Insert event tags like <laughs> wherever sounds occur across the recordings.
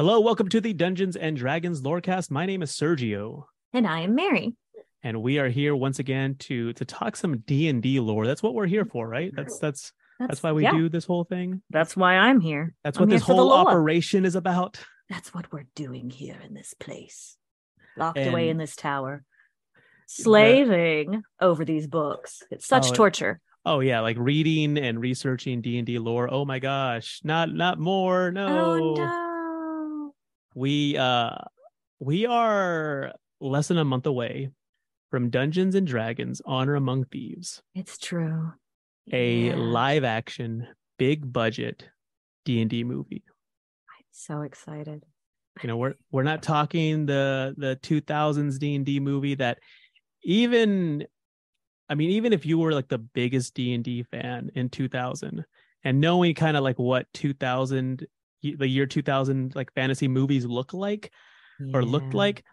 Hello, welcome to the Dungeons and Dragons Lorecast. My name is Sergio, And I am Mary. and we are here once again to to talk some D and D lore. That's what we're here for, right? That's that's that's why we yeah, do this whole thing. That's why I'm here. That's I'm what here this whole operation is about. That's what we're doing here in this place, locked away in this tower, slaving over these books. It's such Oh, it- torture. Oh yeah, like reading and researching D and D lore. Oh my gosh, not not more. No. Oh no! We uh we are less than a month away from Dungeons and Dragons Honor Among Thieves, It's true. a Yeah. live action big budget D&D movie. I'm so excited. You know, we're we're not talking the the 2000s D&D movie that even I mean even if you were like the biggest D&D fan in 2000 and knowing kind of like what 2000 the year 2000 like fantasy movies look like or looked like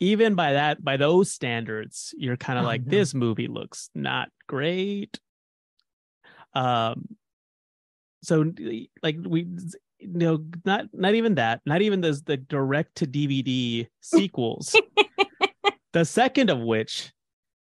even by that by those standards you're kind of Oh, like no. this movie looks not great. Um so like we you know not not even that not even the the direct to dvd sequels. <laughs> The second of which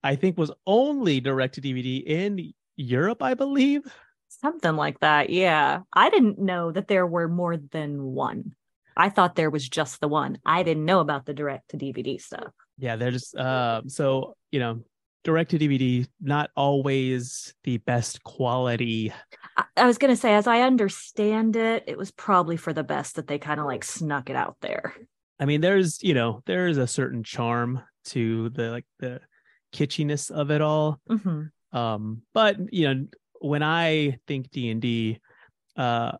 i think was only direct to dvd in europe i believe Something like that. Yeah. I didn't know that there were more than one. I thought there was just the one. I didn't know about the direct to DVD stuff. yeah they're uh so you know direct to dvd not always the best quality I, I was going to say, as I understand it, it was probably for the best that they kind of like snuck it out there. I mean, there's you know there is a certain charm to the like the kitschiness of it all. hmm Um, but you know when I think D and D, uh,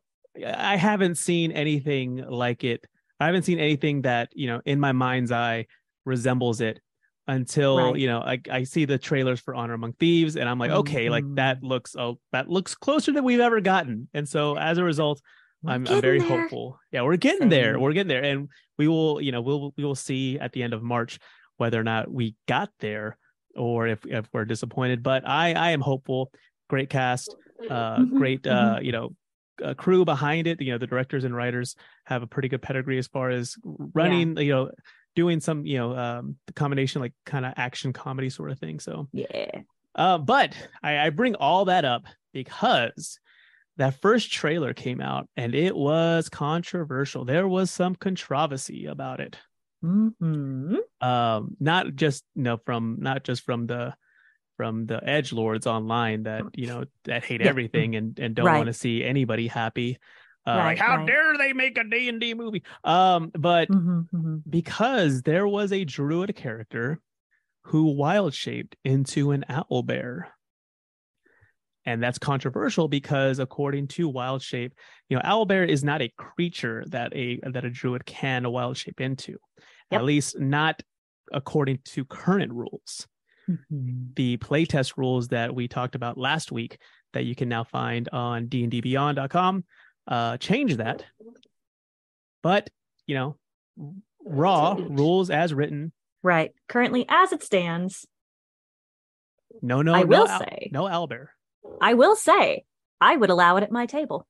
I haven't seen anything like it. I haven't seen anything that you know in my mind's eye resembles it until Right. you know I, I see the trailers for Honor Among Thieves and I'm like okay like that Mhm. looks oh that looks closer than we've ever gotten and so as a result I'm, I'm very there. hopeful. Yeah, we're getting there. We're getting there, and we will, you know, we'll we will see at the end of March whether or not we got there or if if we're disappointed. But I I am hopeful. Great cast, uh, Mhm, great uh, you know, uh, crew behind it. You know, the directors and writers have a pretty good pedigree as far as running. You know, doing some you know um, the combination like kind of action comedy sort of thing. So Yeah. uh, but I, I bring all that up because that first trailer came out and it was controversial. There was some controversy about it. hmm Um, not just you know from not just from the from the edge lords online that you know that hate Yeah. everything and and don't Right. want to see anybody happy. Uh, like how right. dare they make a D and D movie? Um, but hmm hmm because there was a druid character who wild shaped into an owl bear. And that's controversial because according to wild shape, you know, owl bear is not a creature that a that a druid can wild shape into. Yep. At least not according to current rules. Hmm The playtest rules that we talked about last week that you can now find on dndbeyond.com uh change that. But, you know, raw rules as written Right. Currently, as it stands, No, no, I no, will Al- say- no albert I will say I would allow it at my table.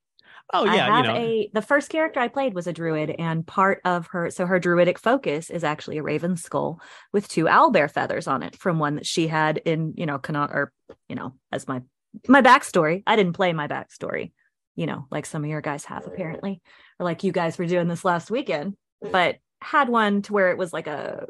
Oh I yeah, have you know. a the first character I played was a druid, and part of her so her druidic focus is actually a raven skull with two owlbear feathers on it from one that she had in you know Kana or you know as my my backstory. I didn't play my backstory, you know, like some of your guys have apparently, or like you guys were doing this last weekend, but had one to where it was like a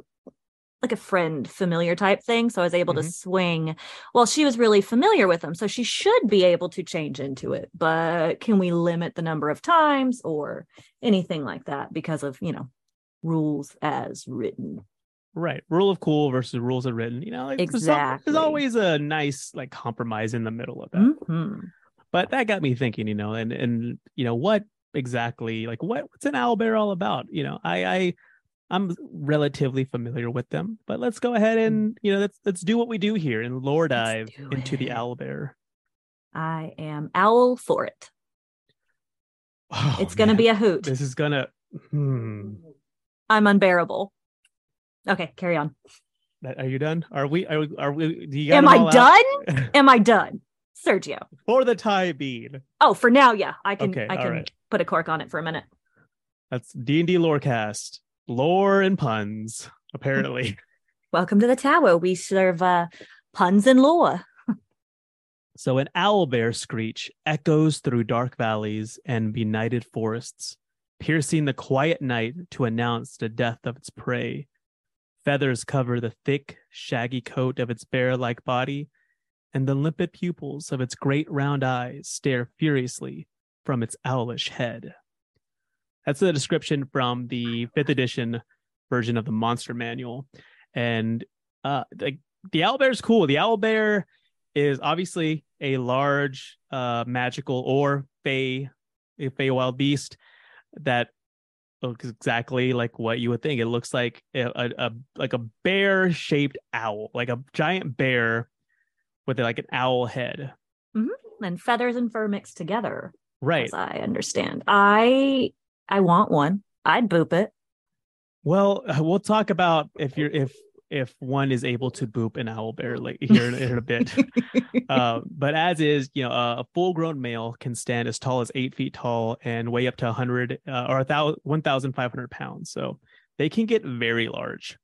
like a friend familiar type thing so i was able to Mhm. swing well she was really familiar with them so she should be able to change into it but can we limit the number of times or anything like that because of you know rules as written Right. Rule of cool versus rules of written. You know, like there's Exactly. there's always a nice like compromise in the middle of that. Mhm. But that got me thinking, you know, and and you know what exactly like what what's an owl bear all about? You know, I I I'm relatively familiar with them, but let's go ahead and you know let's let's do what we do here and lore dive into the owl bear. i am owl for it Oh, it's gonna man. be a hoot This is gonna. Hmm. i'm unbearable okay carry on Are you done? Are we? Are we? Are we? Do you got am i done <laughs> am i done sergio for the tie bead? oh for now yeah i can Okay, i can right. put a cork on it for a minute That's D and D lorecast, lore and puns. Apparently, <laughs> welcome to the tower we serve uh puns and lore <laughs> so an owlbear screech echoes through dark valleys and benighted forests, piercing the quiet night to announce the death of its prey. Feathers cover the thick, shaggy coat of its bear-like body, and the limpid pupils of its great round eyes stare furiously from its owlish head. That's the description from the fifth edition version of the Monster Manual, and uh, like the owlbear is cool. The owlbear is obviously a large, uh, magical or fey, a fey wild beast that looks exactly like what you would think. It looks like a, a, like a bear shaped owl, like a giant bear with like an owl head. and feathers and fur mixed together Right. as i understand i i want one i'd boop it Well, uh, we'll talk about if you're if if one is able to boop an owl bear like here in, in a bit. <laughs> uh, but as is, you know, a full grown male can stand as tall as eight feet tall and weigh up to 100 uh, or a thousand, 1,500 pounds. So they can get very large.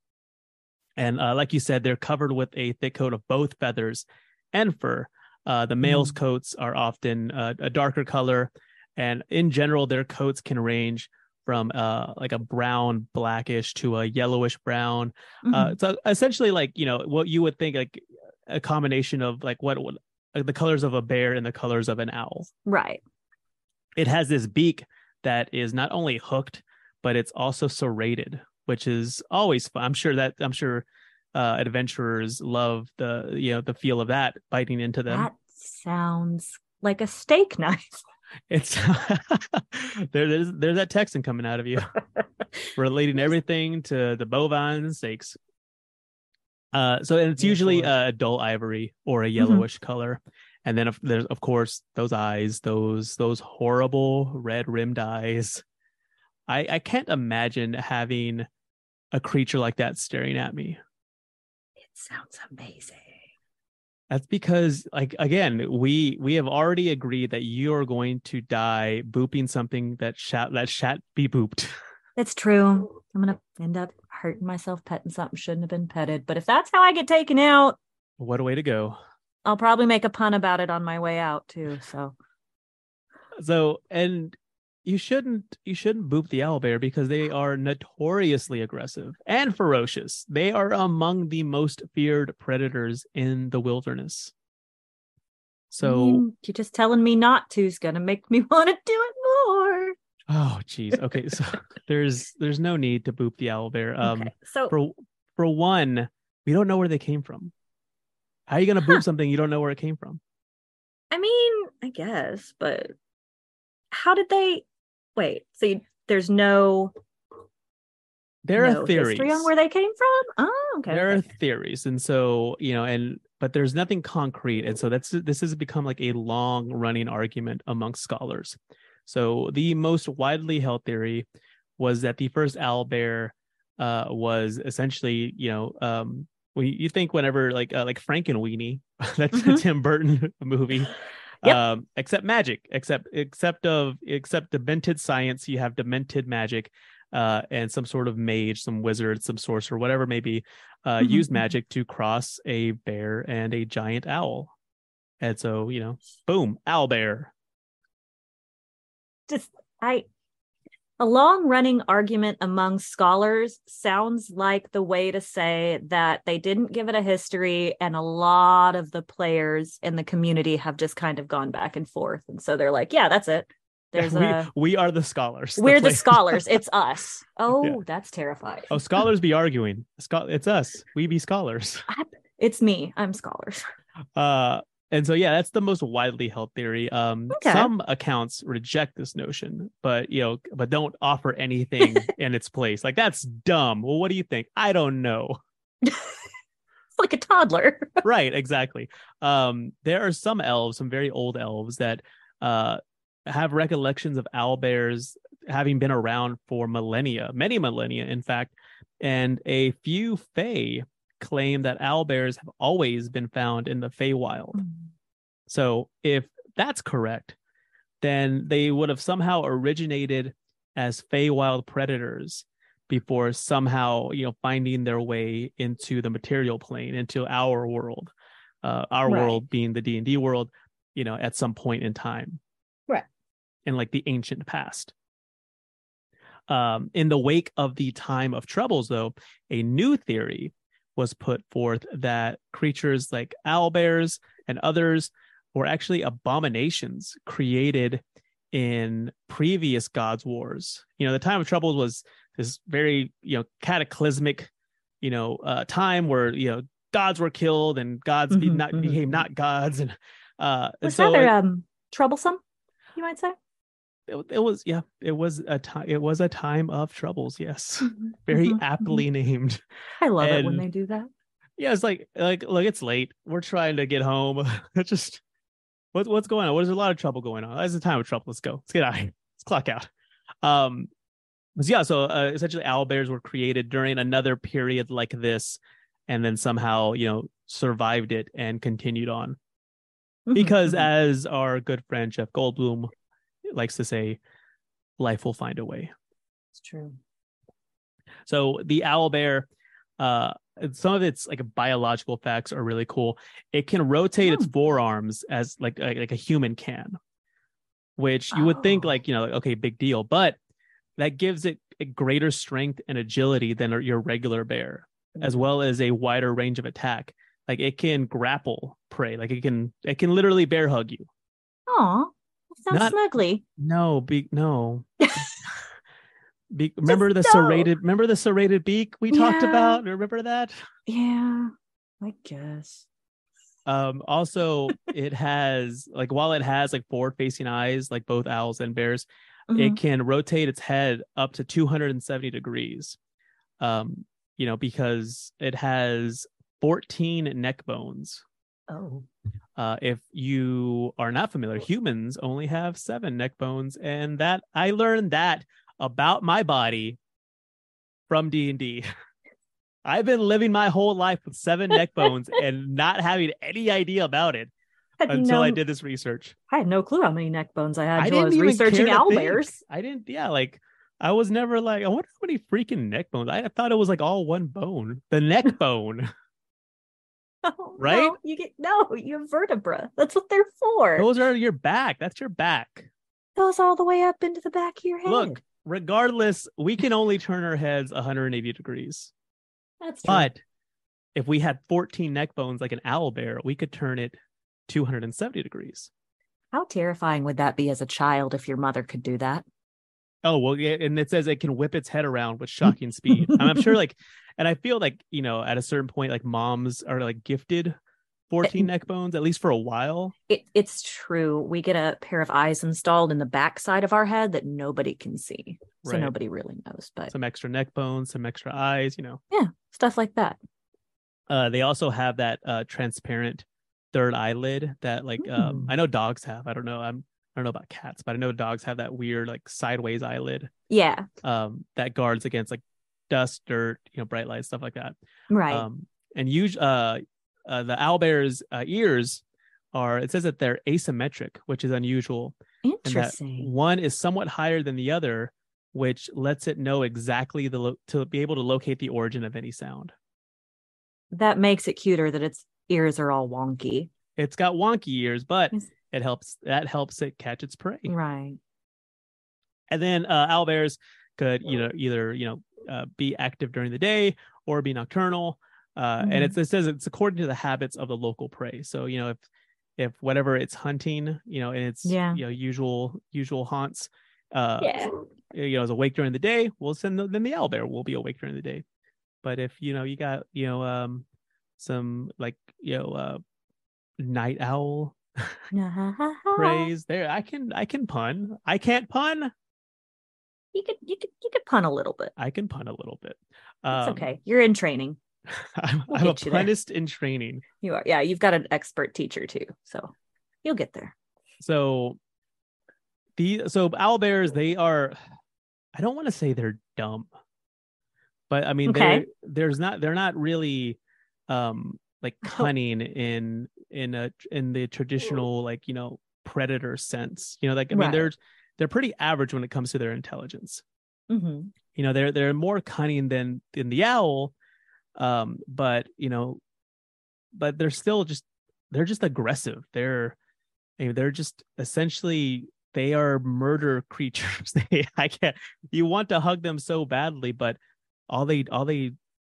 And uh, like you said, they're covered with a thick coat of both feathers and fur. Uh, the male's coats are often uh, a darker color, and in general, their coats can range from uh, like a brown, blackish to a yellowish brown. Uh, Mhm. so essentially, like you know, what you would think like a combination of like what would like the colors of a bear and the colors of an owl. right It has this beak that is not only hooked, but it's also serrated, which is always fun. I'm sure that I'm sure uh, adventurers love the you know the feel of that biting into them. that sounds like a steak knife <laughs> It's <laughs> there, there's there's that Texan coming out of you, <laughs> relating everything to the bovines and steaks. Uh, so and it's Yeah, usually uh, dull ivory or a Mhm. yellowish color, and then of, there's of course those eyes, those those horrible red rimmed eyes. I I can't imagine having a creature like that staring at me. it sounds amazing That's because, like, again, we we have already agreed that you are going to die booping something that shat that shat be booped. That's true. I'm gonna end up hurting myself petting something shouldn't have been petted. But if that's how I get taken out, what a way to go! I'll probably make a pun about it on my way out too. So So, and you shouldn't you shouldn't boop the owlbear because they are notoriously aggressive and ferocious. They are among the most feared predators in the wilderness. So, I mean, you just telling me not to is gonna make me <laughs> want to do it more. oh geez, <laughs> okay, so <laughs> there's there's no need to boop the owlbear. Um, okay. So for for one, we don't know where they came from. How are you gonna Huh. boop something you don't know where it came from? I mean, I guess, but how did they wait? So you, there's no There no are theories. history on where they came from. Oh, okay. there are theories, and so you know, and but there's nothing concrete, and so that's this has become like a long running argument amongst scholars. So the most widely held theory was that the first owl bear uh, was essentially, you know, um, when you think whenever like uh, like Frankenweenie, that's a Mhm. Tim Burton <laughs> movie. Yep. Um, except magic, except except of except demented science, you have demented magic, uh, and some sort of mage, some wizard, some sorcerer, whatever it may be, uh, Mhm, use mhm. magic to cross a bear and a giant owl. And so, you know, boom, owl bear. just I a long running argument among scholars sounds like the way to say that they didn't give it a history and a lot of the players in the community have just kind of gone back and forth and so they're like yeah that's it there's <laughs> we, a we are the scholars. we're the <laughs> players. scholars it's us <laughs> oh that's terrifying Oh, scholars be arguing. It's us. We be scholars. it's me i'm scholars Uh, and so yeah, that's the most widely held theory. Um, Okay. some accounts reject this notion, but you know, but don't offer anything <laughs> in its place. Like that's dumb. Well, what do you think? I don't know. it's like a toddler <laughs> right, exactly. Um, there are some elves, some very old elves that uh have recollections of owl bears having been around for millennia, many millennia, in fact, and a few Fae claim that owl bears have always been found in the Feywild. So if that's correct, then they would have somehow originated as Feywild predators before somehow, you know, finding their way into the material plane, into our world, uh, our Right. world being the D and D world, you know, at some point in time, Right. in like the ancient past. Um, in the wake of the time of troubles, though, a new theory was put forth that creatures like owl bears and others were actually abominations created in previous gods wars. You know the time of troubles was this very you know cataclysmic you know uh time where you know gods were killed and gods be, Mhm, not mhm, became not gods. And uh and was so rather it, um troublesome you might say it, it was yeah it was a time it was a time of troubles yes <laughs> very Mhm, mhm. aptly named i love it when they do that yeah, it's like like look, it's late. We're trying to get home. <laughs> It's just what what's going on? What is a lot of trouble going on? It's a time of trouble. Let's go. Let's get out. here. Let's clock out. Um, but yeah. So uh, essentially, owl bears were created during another period like this, and then somehow you know survived it and continued on. Mhm, Because mhm. as our good friend Jeff Goldblum likes to say, life will find a way. it's true So the owl bear, uh, some of its like biological facts are really cool. It can rotate its Hmm. forearms as like like, like a human can, which you would think Oh. like you know like, okay big deal, but that gives it a greater strength and agility than your regular bear, as well as a wider range of attack. Like it can grapple prey, like it can it can literally bear hug you. That sounds Not- snuggly. No, be no. <laughs> Be, remember the no. serrated remember the serrated beak we talked about remember that Yeah, I guess. um also <laughs> it has like while it has like forward facing eyes like both owls and bears Mhm. it can rotate its head up to 270 degrees um you know because it has 14 neck bones Oh, uh if you are not familiar humans only have seven neck bones and that i learned that about my body from d&d <laughs> i've been living my whole life with seven neck <laughs> bones and not having any idea about it had until no, i did this research I had no clue how many neck bones I had I until I was even care researching to owl bears. I didn't. Yeah, like I was never like I wonder how many freaking neck bones. I thought it was like all one bone, the neck <laughs> bone. <laughs> Oh, Right? No, you get no, you have vertebra. That's what they're for. Those are your back. That's your back. Goes all the way up into the back of your head. Look, regardless, we can only turn our heads 180 degrees. that's true. But if we had 14 neck bones like an owl bear, we could turn it 270 degrees. How terrifying would that be as a child if your mother could do that? Oh well, yeah, and it says it can whip its head around with <laughs> shocking speed. I'm sure, like, and I feel like you know, at a certain point, like moms are like gifted 14 neck bones at least for a while. It, it's true. We get a pair of eyes installed in the back side of our head that nobody can see. So Right. nobody really knows. But Some extra neck bones, some extra eyes. You know, yeah, stuff like that. uh, they also have that uh transparent third eyelid that like um Hmm. I know dogs have. I don't know. I'm I don't know about cats, but I know dogs have that weird like sideways eyelid Yeah. um that guards against like dust, dirt, you know, bright light, stuff like that. Right. Um, and usually, uh, uh, the owlbear's uh, ears are it says that they're asymmetric, which is unusual. Interesting. one is somewhat higher than the other, which lets it know exactly the lo- to be able to locate the origin of any sound. That makes it cuter that its ears are all wonky. It's got wonky ears, but. It helps that helps it catch its prey. Right. And then uh, owlbears could you know either you know uh, be active during the day or be nocturnal. Uh, And it's, it says it's according to the habits of the local prey. So you know if if whatever it's hunting, you know, in its Yeah. you know usual usual haunts, uh, Yeah. you know, is awake during the day, we'll send the, then the owl bear will be awake during the day. But if you know you got you know um some like you know uh night owl praise there, I can I can pun. I can't pun. You could you could you could pun a little bit. I can pun a little bit. It's Um, okay. You're in training. <laughs> I'm, We'll I'm a get you there. punist in training. You are. Yeah, you've got an expert teacher too. So you'll get there. So the so owl bears they are I don't want to say they're dumb. But I mean Okay. they're there's not they're not really um like <laughs> Oh. cunning in in a in the traditional like you know predator sense. You know like I mean they're they're pretty average when it comes to their intelligence. hmm you know they're they're more cunning than than the owl um but you know but they're still just they're just aggressive they're I mean, they're just essentially they are murder creatures <laughs> they i can't you want to hug them so badly but all they all they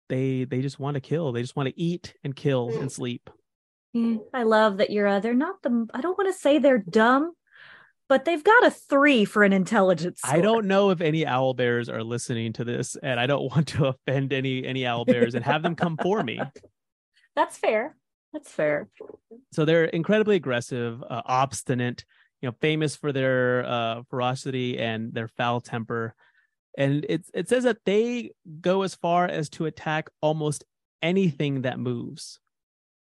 they they just want to kill they just want to eat and kill and sleep I love that you're. Uh, they're not the. I don't want to say they're dumb, but they've got a three for an intelligence. i don't know if any owl bears are listening to this and i don't <laughs> want to offend any any owl bears and have them come for me <laughs> That's fair. That's fair. so they're incredibly aggressive, uh, obstinate, you know, famous for their uh, ferocity and their foul temper. And it it says that they go as far as to attack almost anything that moves,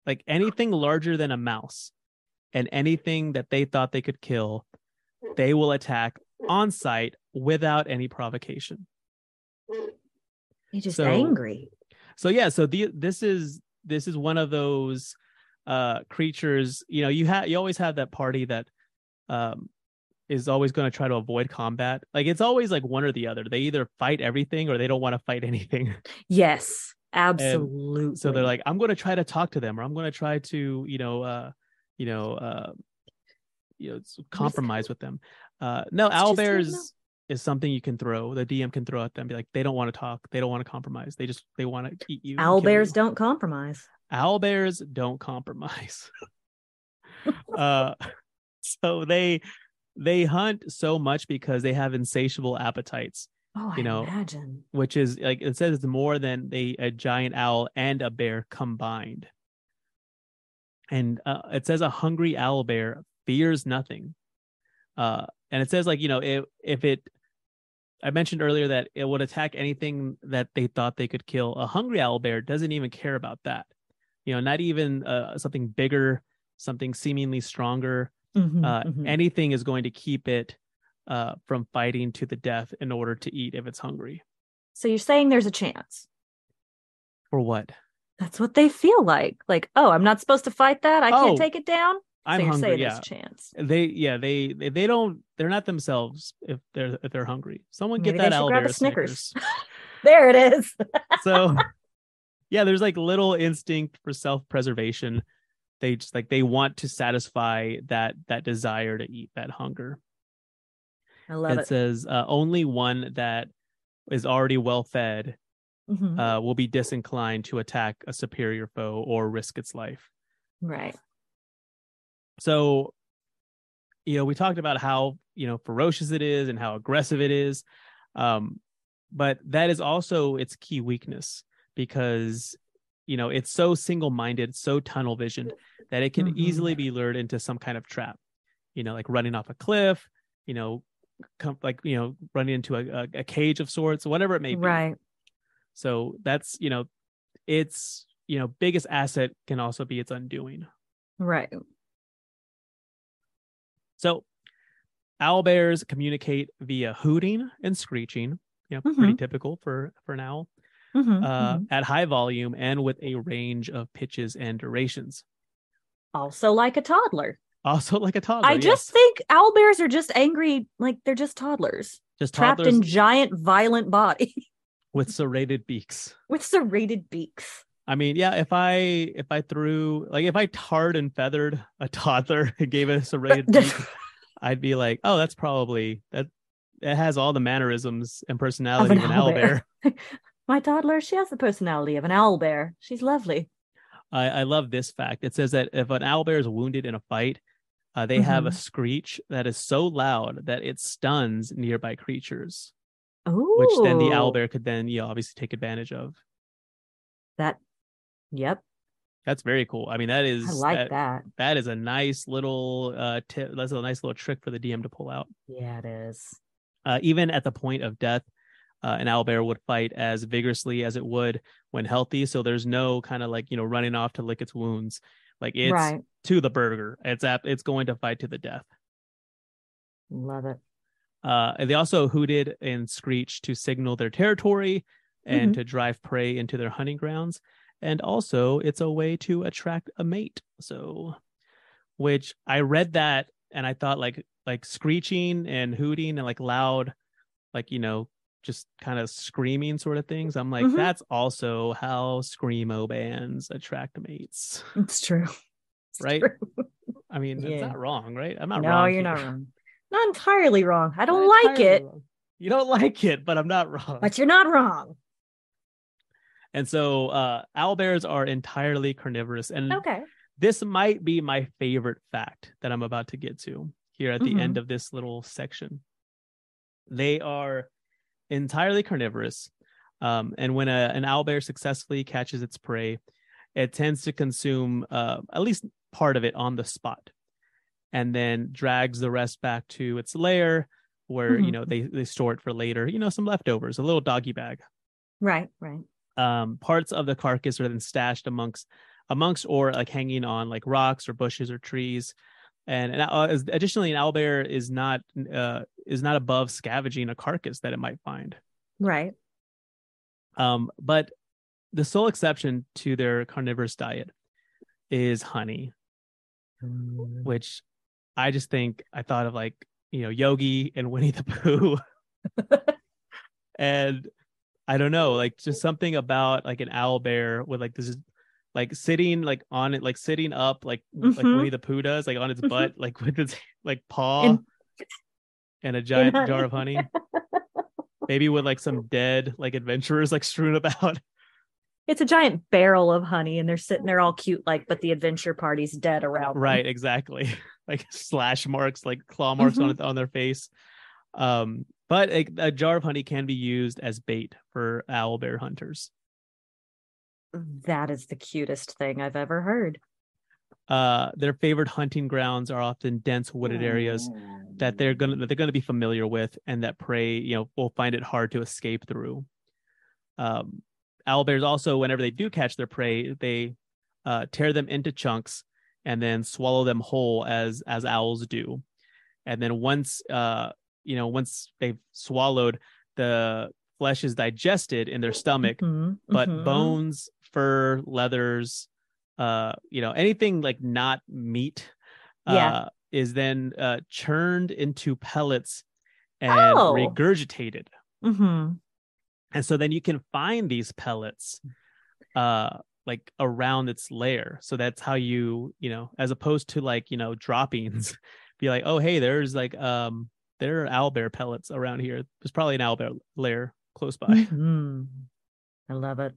like anything larger than a mouse, and anything that they thought they could kill, they will attack on sight without any provocation. You're just So- angry. so yeah so the this is this is one of those uh creatures you know you have you always have that party that um is always going to try to avoid combat like it's always like one or the other they either fight everything or they don't want to fight <laughs> anything Yes, absolutely. so they're like i'm going to try to talk to them or i'm going to try to you know uh you know uh you know compromise with them uh no owl just, you know- bears is something you can throw the dm can throw at them be like they don't want to talk they don't want to compromise they just they want to eat you owl bears you. don't compromise. owl bears don't compromise <laughs> uh <laughs> so they they hunt so much because they have insatiable appetites Oh, I You know, imagine. which is like it says it's more than they a giant owl and a bear combined. And uh, it says a hungry owl bear fears nothing. Uh and it says like you know if if it i mentioned earlier that it would attack anything that they thought they could kill. A hungry owl bear doesn't even care about that. You know not even uh, something bigger something seemingly stronger Mhm, uh, mhm. anything is going to keep it uh, from fighting to the death in order to eat if it's hungry. so you're saying there's a chance. For what? That's what they feel like. Like, oh, I'm not supposed to fight that. I Oh, can't take it down. I'm so you're hungry. saying Yeah, there's a chance. they yeah they they they don't they're not themselves if they're if they're hungry. Someone Maybe get that out grab a Snickers. Snickers. <laughs> <laughs> There it is. so <laughs> yeah, there's like little instinct for self preservation. They just like they want to satisfy that that desire to eat that hunger. I love it it. says uh, only one that is already well fed Mhm. uh, will be disinclined to attack a superior foe or risk its life. right. So, you know, we talked about how, you know, ferocious it is and how aggressive it is. Um, but that is also its key weakness because, you know, it's so single minded, so tunnel visioned that it can Mhm. easily be lured into some kind of trap, you know, like running off a cliff, you know, come, like, you know, running into a, a, a cage of sorts, whatever it may be. Right. So that's, you know, its, you know, biggest asset can also be its undoing. Right. So, owl bears communicate via hooting and screeching. You know, pretty typical for for an owl. Mhm, Uh, mhm. At high volume and with a range of pitches and durations. Also, like a toddler. Also, like a toddler. I just think owl bears are just angry, like they're just toddlers just trapped toddlers in giant, violent bodies <laughs> with serrated beaks. with serrated beaks. I mean, yeah, if I if I threw like if I tarred and feathered a toddler <laughs> and gave it a serrated beak, <laughs> I'd be like, oh, that's probably that. It has all the mannerisms and personality of an, owl bear. My toddler, she has the personality of an owl bear. She's lovely. I, I love this fact. It says that if an owl bear is wounded in a fight, uh, they have a Mhm. screech that is so loud that it stuns nearby creatures, Oh, which then the owl bear could then, you know, obviously take advantage of. That, yep, That's very cool. I mean, that is I like that, that. that is a nice little uh tip. That's a nice little trick for the DM to pull out. Yeah, it is. Uh, even at the point of death, uh, an owl bear would fight as vigorously as it would when healthy. So there's no kind of like you know running off to lick its wounds. Like it's right. to the burger. It's at, it's going to fight to the death. Love it. Uh, and they also hooted and screeched to signal their territory and Mhm. to drive prey into their hunting grounds. And also, it's a way to attract a mate. So, which I read that and I thought like like screeching and hooting and like loud, like you know, just kind of screaming sort of things. I'm like, Mhm. that's also how screamo bands attract mates, It's true. It's right? true. I mean, it's not wrong, right? I'm not wrong. no, wrong. you're not wrong. Not entirely wrong. I <laughs> don't Not like it, wrong. You don't like it, but I'm not wrong. but you're not wrong. And so uh owl bears are entirely carnivorous. And Okay. this might be my favorite fact that I'm about to get to here at the Mhm. end of this little section. They are entirely carnivorous. Um, and when a, an owl bear successfully catches its prey, it tends to consume uh, at least part of it on the spot and then drags the rest back to its lair where, you Mhm. know, they, they store it for later, you know, some leftovers, a little doggy bag Right. Right. um, parts of the carcass are then stashed amongst amongst or like hanging on like rocks or bushes or trees and, and uh, additionally an owlbear is not uh, is not above scavenging a carcass that it might find. Right. um, but the sole exception to their carnivorous diet is honey which i just think i thought of like you know yogi and winnie the pooh. <laughs> And I don't know, like just something about like an owl bear with like this, like sitting like on it, like sitting up, like like Mhm. Winnie the Pooh does, like on its Mhm. butt, like with its like paw In- and a <laughs> giant honey. jar of honey, maybe with like some dead like adventurers like strewn about. It's a giant barrel of honey, and they're sitting there all cute, like, but the adventure party's dead around. them. right, exactly, <laughs> like slash marks, like claw marks on Mhm. it on their face. Um, but a, a jar of honey can be used as bait for owl bear hunters. That is the cutest thing I've ever heard. uh their favorite hunting grounds are often dense wooded areas that they're gonna that they're gonna be familiar with and that prey you know will find it hard to escape through um owl bears also whenever they do catch their prey they uh tear them into chunks and then swallow them whole as as owls do and then once uh you know once they've swallowed the flesh is digested in their stomach Mhm, but mhm. bones, fur, leathers, uh, you know, anything like not meat, Yeah. uh, is then uh churned into pellets and Oh. regurgitated. Mhm. And so then you can find these pellets uh like around its lair. So that's how you, you know, as opposed to like, you know, droppings, <laughs> be like, oh hey, there's like um there are owlbear pellets around here. There's probably an owlbear lair close by. Mhm. I love it.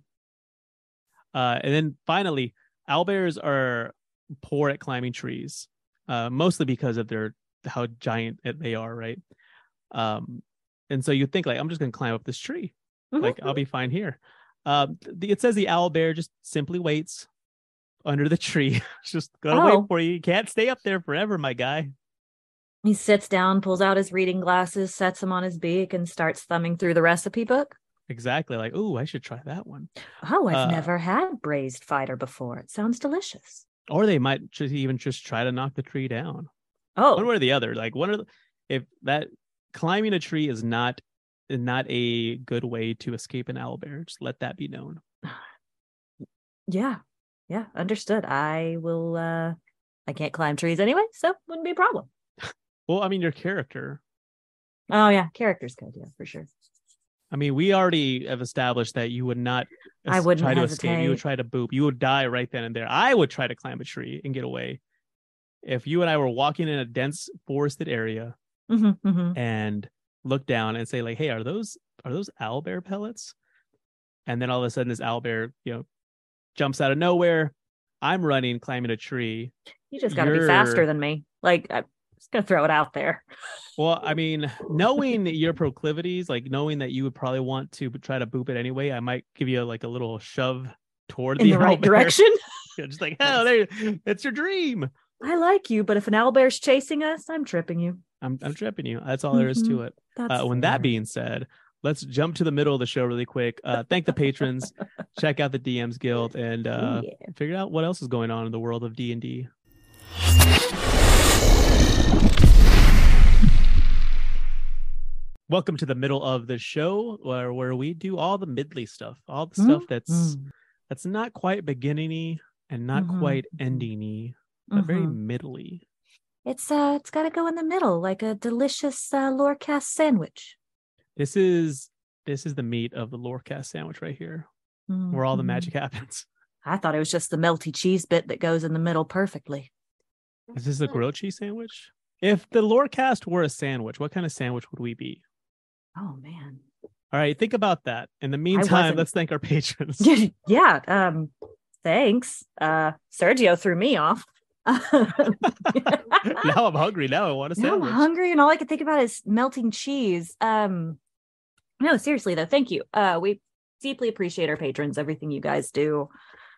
Uh, and then finally, owlbears are poor at climbing trees, uh, mostly because of their how giant they are, right? Um, and so you think like, I'm just gonna climb up this tree, Mhm. like I'll be fine here. Um, the, it says the owl bear just simply waits under the tree, <laughs> It's just gonna Oh. wait for you. You can't stay up there forever, my guy. He sits down, pulls out his reading glasses, sets them on his beak, and starts thumbing through the recipe book. Exactly. Like, ooh, I should try that one. Oh, I've Uh, never had braised fighter before. It sounds delicious. Or they might just even just try to knock the tree down. Oh, one way or the other. Like one of the, if that climbing a tree is not not a good way to escape an owlbear, just let that be known. <sighs> yeah. Yeah, understood. I will uh I can't climb trees anyway, so wouldn't be a problem. <laughs> Well, I mean, your character. Oh yeah, characters could, yeah, for sure. I mean, we already have established that you would not. I wouldn't try to escape. You would try to boop. You would die right then and there. I would try to climb a tree and get away. If you and I were walking in a dense forested area hmm hmm and look down and say like, "Hey, are those are those owl bear pellets?" And then all of a sudden, this owl bear, you know, jumps out of nowhere. I'm running, climbing a tree. You just got to be faster than me. Like I'm just gonna throw it out there. Well, I mean, knowing your proclivities, like knowing that you would probably want to try to boop it anyway, I might give you like a little shove toward the owl right <laughs> direction. just like, oh, there, it's your dream. I like you, but if an owlbear's chasing us, I'm tripping you. I'm, I'm tripping you. That's all there is to it. That's Uh, when fair. that being said, let's jump to the middle of the show really quick. Uh, thank the patrons, <laughs> check out the DMs Guild, and uh, yeah. figure out what else is going on in the world of D and D. Welcome to the middle of the show, where where we do all the midly stuff, all the stuff that's Mm. that's not quite beginningy and not Mhm, quite endingy, but very Mhm. middly. It's uh, it's got to go in the middle, like a delicious uh, lorecast sandwich. This is this is the meat of the lorecast sandwich right here, where all the Mhm. magic <laughs> happens. I thought it was just the melty cheese bit that goes in the middle perfectly. Is this a grilled cheese sandwich? If the lorecast were a sandwich, what kind of sandwich would we be? Oh man. All right, think about that. In the meantime, let's thank our patrons. <laughs> yeah. Um. Thanks. Uh. Sergio threw me off. <laughs> now I'm hungry. Now I want to Now I'm hungry, and all I can think about is melting cheese. Um, no, seriously though, thank you. Uh, we deeply appreciate our patrons. Everything you guys do,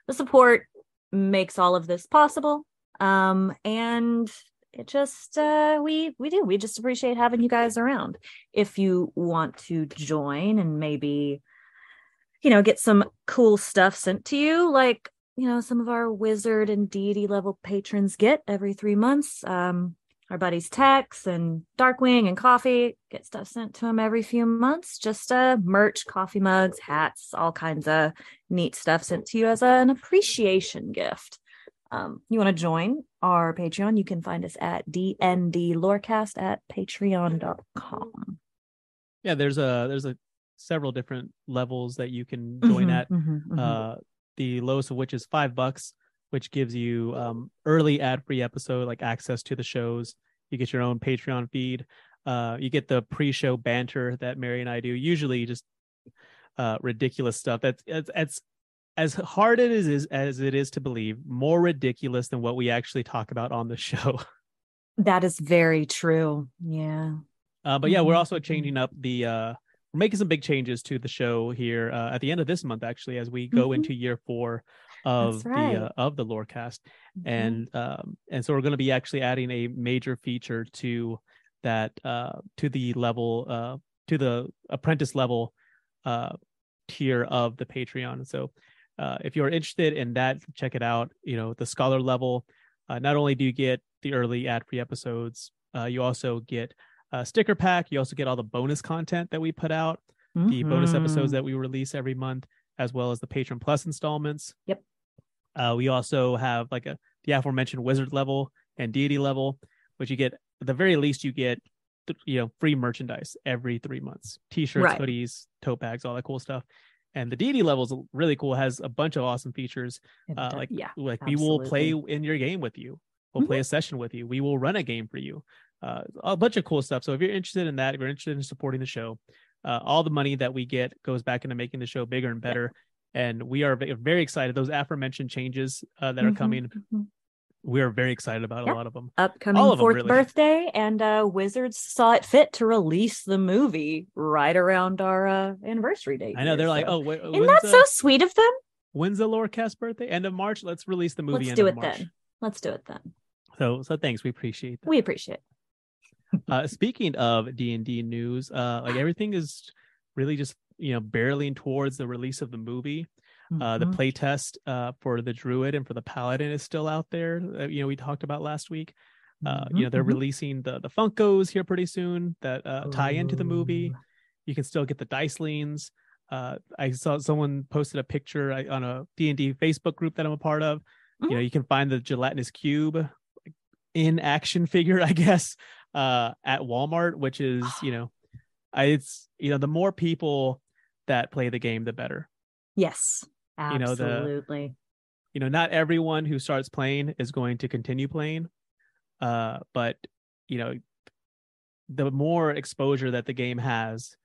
the support makes all of this possible. Um, and it just uh, we we do we just appreciate having you guys around. If you want to join and maybe you know get some cool stuff sent to you, like you know some of our wizard and deity level patrons get every three months. Um, our buddies Tex and Darkwing and Coffee get stuff sent to them every few months. Just uh, merch, coffee mugs, hats, all kinds of neat stuff sent to you as an appreciation gift. Um, you want to join our Patreon? You can find us at DND Lorecast at patreon.com. Yeah, there's a there's a several different levels that you can join Mhm, at. mhm, mhm. Uh, the lowest of which is five bucks, which gives you um, early ad free episode, like access to the shows. You get your own Patreon feed. Uh, you get the pre show banter that Mary and I do. Usually, just uh, ridiculous stuff. That's it's, it's as hard it is as it is to believe, more ridiculous than what we actually talk about on the <laughs> show. that is very true. Yeah. Uh, but yeah, we're Mhm, also changing up the. Uh, we're making some big changes to the show here uh, at the end of this month, actually, as we go Mhm. into year four of right. the uh, of the Lorecast, Mhm. and um, and so we're going to be actually adding a major feature to that uh, to the level uh, to the apprentice level uh, tier of the Patreon. So uh, if you're interested in that, check it out. You know, the scholar level. Uh, not only do you get the early ad-free episodes, uh, you also get a sticker pack. You also get all the bonus content that we put out, the bonus episodes that we release every month, as well as the Patron Plus installments. Yep. Uh, we also have like a the aforementioned wizard level and deity level, which you get at the very least you get th- you know free merchandise every three months, t-shirts, Right. hoodies, tote bags, all that cool stuff. And the deity level is really cool. Has a bunch of awesome features. Uh, like yeah. like we will play in your game with you. We'll Mhm. play a session with you. We will run a game for you. Uh, a bunch of cool stuff. So if you're interested in that, if you're interested in supporting the show, uh, all the money that we get goes back into making the show bigger and better. And we are very excited. Those aforementioned changes uh, that are Mhm, coming, mhm. We are very excited about a lot of them. upcoming of fourth really. birthday and uh wizards saw it fit to release the movie right around our uh anniversary date I know here, they're like, oh, wh- isn't that so sweet of them when's the Lorecast birthday? End of March. Let's release the movie. let's do it then let's do it then So, so thanks. We appreciate that. we appreciate it uh speaking of d&d news uh like <sighs> everything is really just you know barreling towards the release of the movie uh the Mhm. play test uh for the druid and for the paladin is still out there uh, you know we talked about last week uh you know they're Mhm, mhm. releasing the the funkos here pretty soon that uh tie into the movie you can still get the dice leans uh i saw someone posted a picture on a d&d facebook group that i'm a part of you know Mhm. you can find the gelatinous cube in action figure, <laughs> I guess, uh, at Walmart, which is you know, I, it's you know the more people that play the game, the better. Yes, You know, the- absolutely. You know, not everyone who starts playing is going to continue playing, uh, but you know, the more exposure that the game has,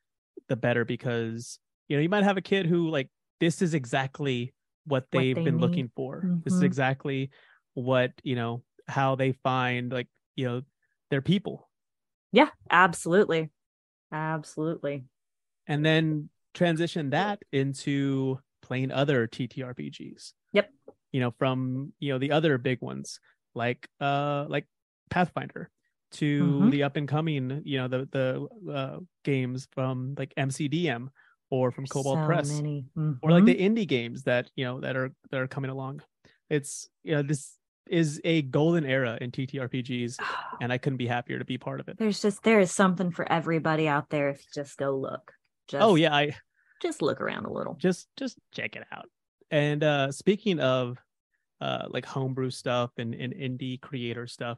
the better because you know you might have a kid who like this is exactly what What they've they been need. looking for. This is Mhm. exactly what you know how they find like you know their people yeah, absolutely, absolutely. and then transition that into playing other TTRPGs. Yep. You know, from you know the other big ones like uh like Pathfinder to Mhm. the up and coming you know the the uh, games from like MCDM or from Kobold so Press many. or like the indie games that you know that are that are coming along. It's you know this is a golden era in TTRPGs <sighs> and I couldn't be happier to be part of it. There's just there is something for everybody out there if you just go look. Just, Oh yeah, I just look around a little. just just check it out. And uh speaking of uh like homebrew stuff and, and indie creator stuff,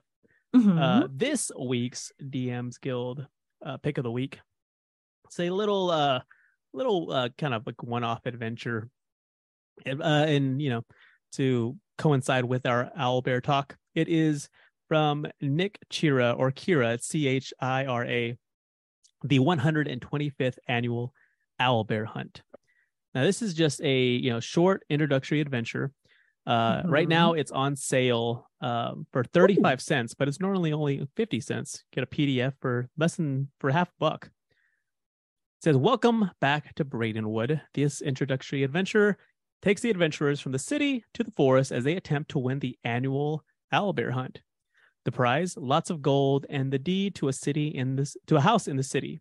Mhm. uh this week's DMs Guild uh pick of the week. It's a little uh little uh kind of like one-off adventure. And, Uh and you know, to coincide with our owl bear talk, it is from Nick Chira or Kira, C H I R A, the 125th annual owl bear hunt. Now, this is just a you know short introductory adventure. Uh, Right Mhm. now, it's on sale um, for 35 cents, but it's normally only 50 cents. Get a PDF for less than for half a buck. It says, Welcome back to Bradenwood. This introductory adventure takes the adventurers from the city to the forest as they attempt to win the annual owl bear hunt. The prize, lots of gold, and the deed to a city in this to a house in the city.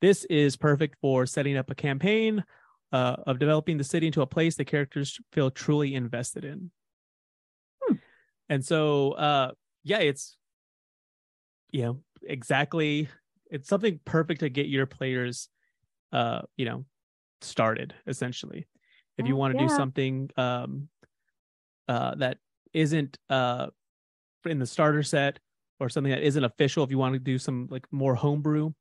This is perfect for setting up a campaign uh, of developing the city into a place the characters feel truly invested in. Hmm. And so, uh, yeah, it's you know exactly it's something perfect to get your players, uh, you know, started essentially. If you want to do something um, uh, that isn't uh, in the starter set or something that isn't official, if you want to do some like more homebrew,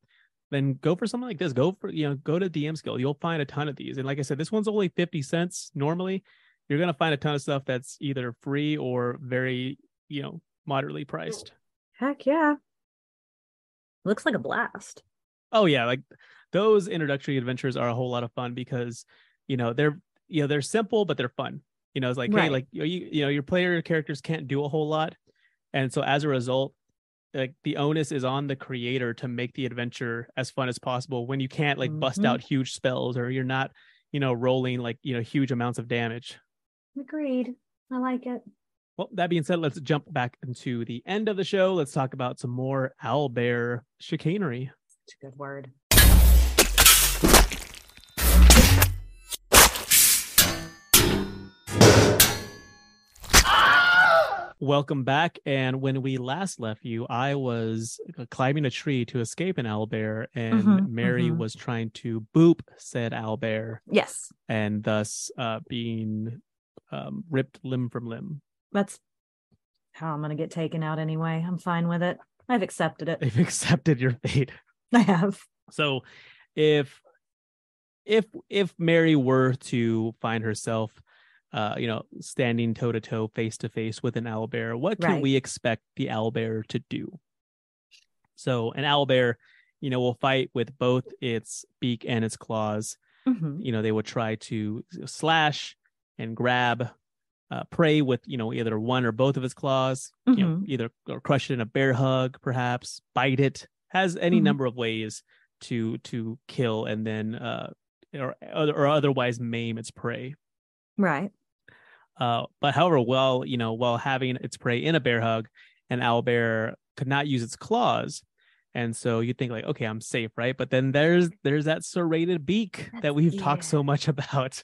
then go for something like this. Go for you know, go to DMs Guild. You'll find a ton of these. And like I said, this one's only fifty cents normally. You're gonna find a ton of stuff that's either free or very you know moderately priced. Heck yeah. Looks like a blast. Oh yeah, like those introductory adventures are a whole lot of fun because you know they're you know they're simple but they're fun. You know, it's like hey, like you you know your player characters can't do a whole lot, and so as a result, like the onus is on the creator to make the adventure as fun as possible. When you can't like bust Mhm. out huge spells or you're not you know rolling like you know huge amounts of damage. Agreed. I like it. Well, that being said, let's jump back into the end of the show. Let's talk about some more owl bear chicanery. Such a good word. Welcome back. And when we last left you, I was climbing a tree to escape an owlbear, and Mhm, Mary mhm. was trying to boop said owlbear, Yes. and thus uh, being um, ripped limb from limb. That's how I'm going to get taken out anyway. I'm fine with it. I've accepted it. They've <laughs> accepted your fate. <laughs> I have. So, if if if Mary were to find herself, uh, you know, standing toe to toe, face to face with an owlbear, what can Right. we expect the owlbear to do? So, an owlbear, you know, will fight with both its beak and its claws. Mhm. You know, they would try to slash and grab uh, prey with, you know, either one or both of its claws. You know, Mhm. either or crush it in a bear hug, perhaps bite it. Has any Mhm. number of ways to to kill and then uh or or otherwise maim its prey. Right. Uh, but however, while you know, while having its prey in a bear hug, an owl bear could not use its claws, and so you think like, okay, I'm safe, right? But then there's there's that serrated beak that we've talked so much about.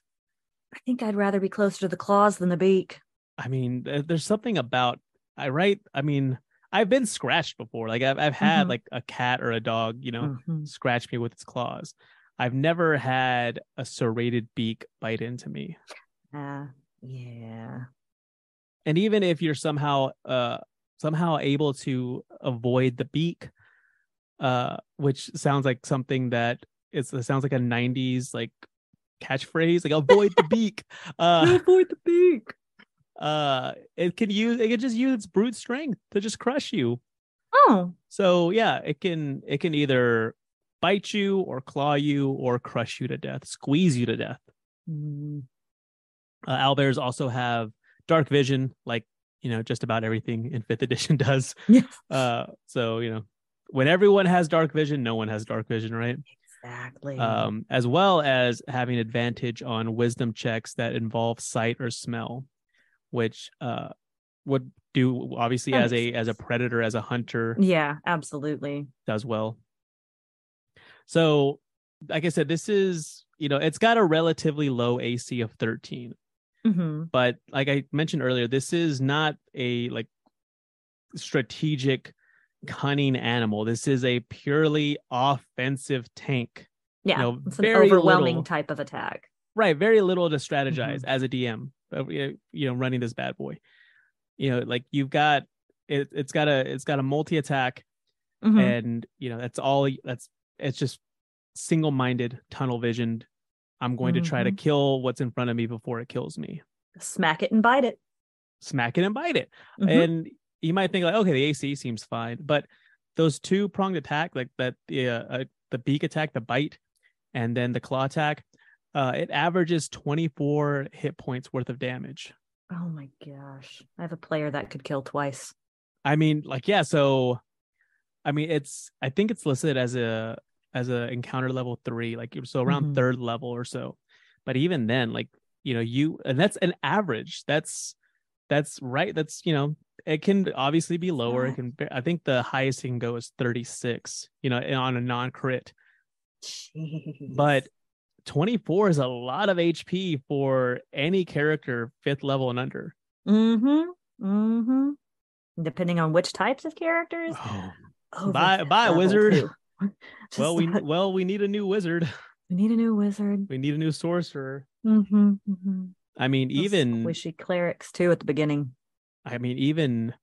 I think I'd rather be closer to the claws than the beak. I mean, there's something about I right. I mean, I've been scratched before. Like I've I've had Mhm. like a cat or a dog, you know, Mhm. scratch me with its claws. I've never had a serrated beak bite into me. Ah, yeah. and even if you're somehow uh somehow able to avoid the beak, uh, which sounds like something that it's, it sounds like a 90s like catchphrase, like avoid the <laughs> beak. Uh, avoid the beak. uh, it can use it can just use its brute strength to just crush you. Oh, So yeah, it can it can either bite you or claw you or crush you to death, squeeze you to death. Mm, Uh, owlbears also have dark vision, like you know just about everything in fifth edition <laughs> does. Yes. Uh, so you know when everyone has dark vision, no one has dark vision, right? exactly. Um, as well as having advantage on wisdom checks that involve sight or smell, which uh would do obviously That as a as a predator, as a hunter yeah, absolutely. does well. So, like I said, this is you know it's got a relatively low AC of 13 hmm but like i mentioned earlier this is not a like strategic cunning animal this is a purely offensive tank Yeah, know, it's an overwhelming little- type of attack. right very little to strategize Mm-hmm. as a dm uh, you know running this bad boy you know like you've got it, it's got a it's got a multi attack Mhm. and you know that's all that's it's just single-minded tunnel visioned i'm going to try to Mhm. kill what's in front of me before it kills me Smack it and bite it. smack it and bite it Mhm. and you might think like okay the ac seems fine but those two pronged attack like that the uh, uh, the beak attack the bite and then the claw attack uh it averages 24 hit points worth of damage oh my gosh, I have a player that could kill twice. i mean like yeah so i mean it's i think it's listed as a as a encounter level three like so around Mhm. third level or so but even then like you know you and that's an average that's that's right that's you know it can obviously be lower it can i think the highest it can go is 36 you know on a non-crit but <laughs> 24 is a lot of hp for any character fifth level and under mm-hmm, mm-hmm. Depending on which types of characters. oh, fifth bye, wizard. Well we like, well we need a new wizard we need a new wizard. we need a new sorcerer Mm-hmm, mm-hmm. i mean Those even squishy clerics too at the beginning. i mean even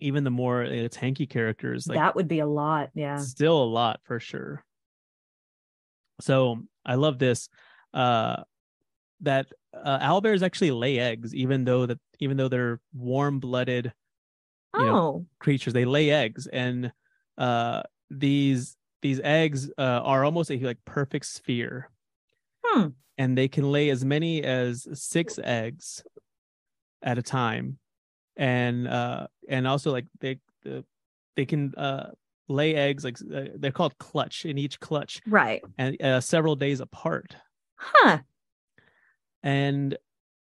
even the more uh, tanky characters like that would be a lot. Yeah. still a lot for sure so i love this uh that uh, owlbears actually lay eggs even though that even though they're warm-blooded you know, Oh, creatures they lay eggs and uh these these eggs uh, are almost a like perfect sphere Hmm. and they can lay as many as six eggs at a time and uh and also like they the, they can uh lay eggs like uh, they're called clutch in each clutch right. and uh, several days apart Huh. and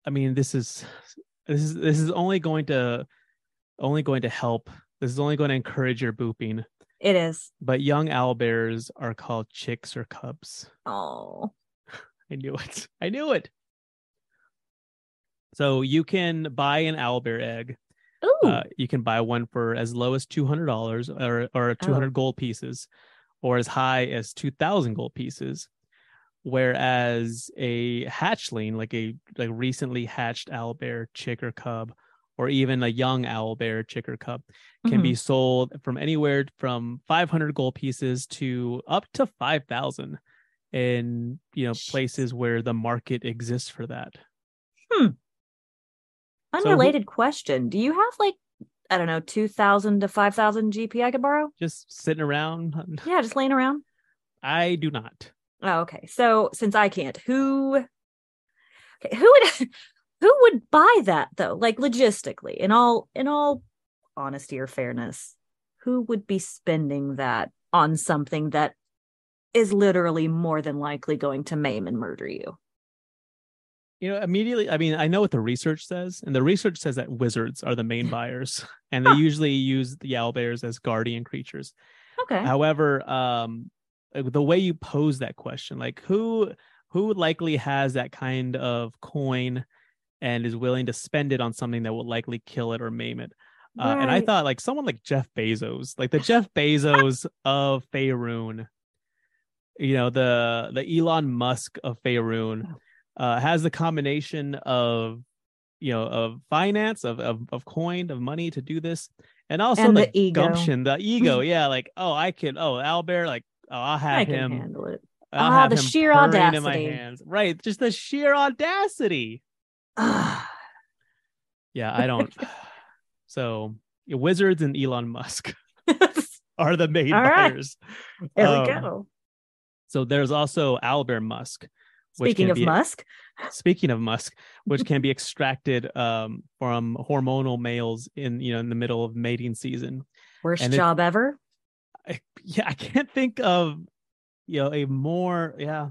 i mean this is this is this is only going to only going to help this is only going to encourage your booping It is. but young owl bears are called chicks or cubs Oh. <laughs> i knew it i knew it so you can buy an owl bear egg Ooh. uh, you can buy one for as low as $200 or, or 200 Oh. gold pieces or as high as 2000 gold pieces whereas a hatchling like a like recently hatched owl bear chick or cub or even a young owl bear chick or cub can be sold from anywhere from 500 gold pieces to up to 5000 in you know Jeez. places where the market exists for that hmm Unrelated question. Do you have like I don't know, two thousand to five thousand GP I could borrow? just sitting around <laughs> Yeah, just laying around. i do not Oh, okay. So since I can't, who okay, who would <laughs> who would buy that though? Like logistically, in all in all honesty or fairness, who would be spending that on something that is literally more than likely going to maim and murder you? you know immediately i mean i know what the research says and the research says that wizards are the main <laughs> buyers and they usually use the owlbears as guardian creatures Okay. however um the way you pose that question like who who likely has that kind of coin and is willing to spend it on something that will likely kill it or maim it. Uh, and i thought like someone like jeff bezos like the jeff <laughs> bezos of Faerun, you know the the elon musk of Faerun, uh, has the combination of you know of finance of of, of coin of money to do this and also And the, the ego. gumption the ego. <laughs> Yeah like oh i can oh owlbear like oh i'll have I can him. handle it. I'll Ah, have the sheer purring in my audacity. hands. Right just the sheer audacity yeah i don't <laughs> so wizards and elon musk <laughs> are the main All right. buyers we Um, go. so there's also owlbear musk Speaking of be- Musk, speaking of musk which can be <laughs> extracted um, from hormonal males in you know in the middle of mating season worst and it- job ever. I, yeah i can't think of you know a more yeah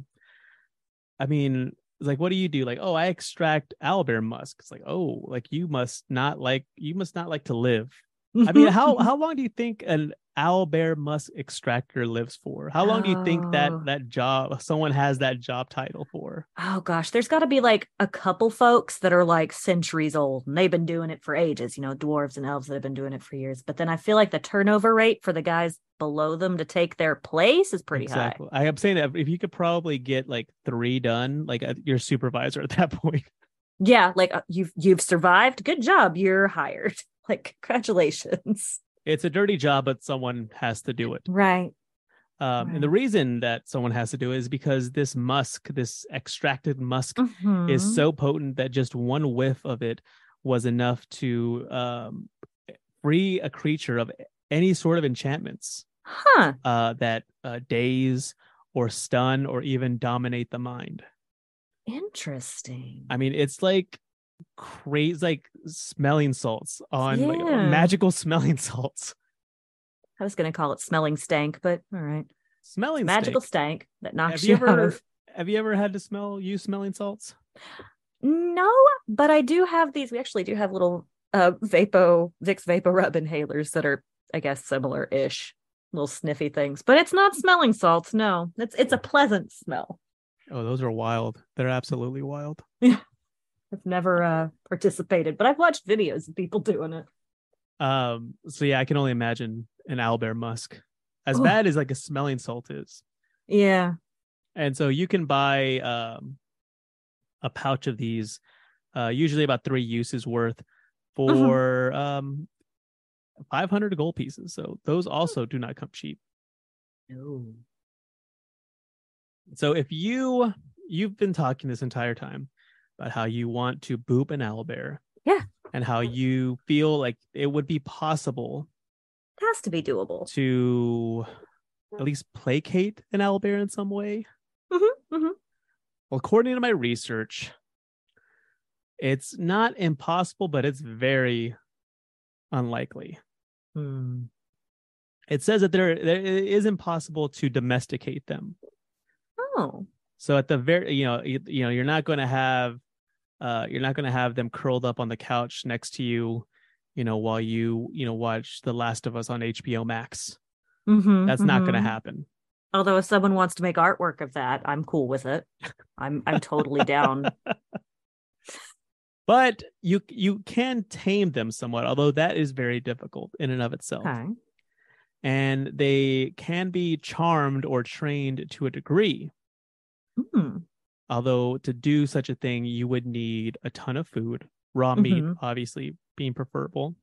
i mean it's like what do you do? Like oh i extract owlbear musk. It's like oh like you must not like you must not like to live i mean how <laughs> how long do you think an owl bear musk extractor lives for how long do you think that Oh. that job someone has that job title for Oh gosh, there's got to be like a couple folks that are like centuries old and they've been doing it for ages, you know, dwarves and elves that have been doing it for years. But then I feel like the turnover rate for the guys below them to take their place is pretty exactly. I am saying that if you could probably get like three done, like uh, your supervisor at that <laughs> point. Yeah, like uh, you've you've survived. Good job, you're hired. <laughs> Like congratulations. It's a dirty job, but someone has to do it. Right. Um, And the reason that someone has to do it is because this musk, this extracted musk, Mhm. is so potent that just one whiff of it was enough to um, free a creature of any sort of enchantments huh. uh, that uh, daze or stun or even dominate the mind. Interesting. I mean, it's like crazy, like smelling salts on like, magical smelling <laughs> salts. I was going to call it smelling stank, but all right. Smelling Magical stank. stank that knocks Have you you, out ever have you ever had to smell use smelling salts? No, but I do have these. We actually do have little uh Vapo Vicks Vapo Rub inhalers that are, I guess, similar-ish, little sniffy things. But it's not smelling salts. No, it's it's a pleasant smell. Oh, those are wild. They're absolutely wild. I've never uh participated, but I've watched videos of people doing it. Um, so yeah, I can only imagine an owlbear Musk. As Ugh. bad as like a smelling salt is. Yeah. And so you can buy um a pouch of these, uh usually about three uses worth for um 500 gold pieces. So those also do not come cheap. No. So if you you've been talking this entire time about how you want to boop an owlbear, Yeah. and how you feel like it would be possible It has to be doable. to at least placate an owlbear in some way. Mhm, mhm. Well, according to my research, it's not impossible, but it's very unlikely. Hmm. It says that there, there it is impossible to domesticate them. Oh. So at the very, you know, you, you know, you're not going to have, uh, you're not going to have them curled up on the couch next to you, you know, while you, you know, watch The Last of Us on HBO Max. Mhm, That's not going to happen. Although if someone wants to make artwork of that, I'm cool with it. I'm I'm totally down. <laughs> But you you can tame them somewhat, although that is very difficult in and of itself. Okay. And they can be charmed or trained to a degree. Hmm. Although to do such a thing, you would need a ton of food, raw meat, Mhm. obviously being preferable,